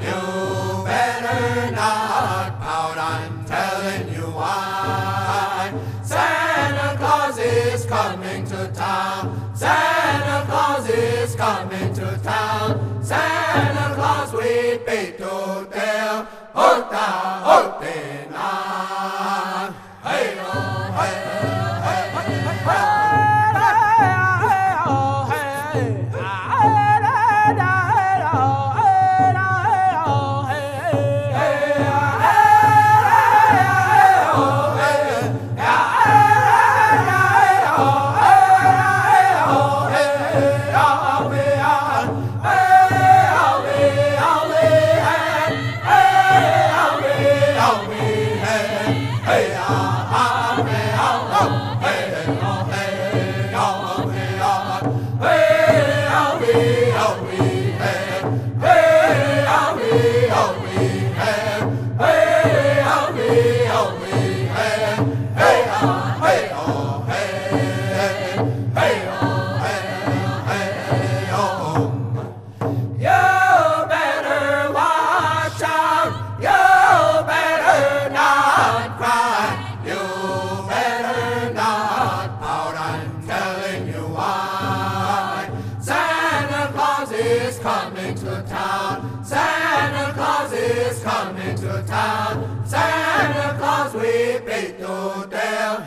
You better not pout. I'm telling you why. Santa Claus is coming to town. Santa Claus is coming to town. Santa Claus, we paid to tell. Oh, hey, oh, hey, oh, hey, oh. coming to town. Santa Claus, we paid no tell.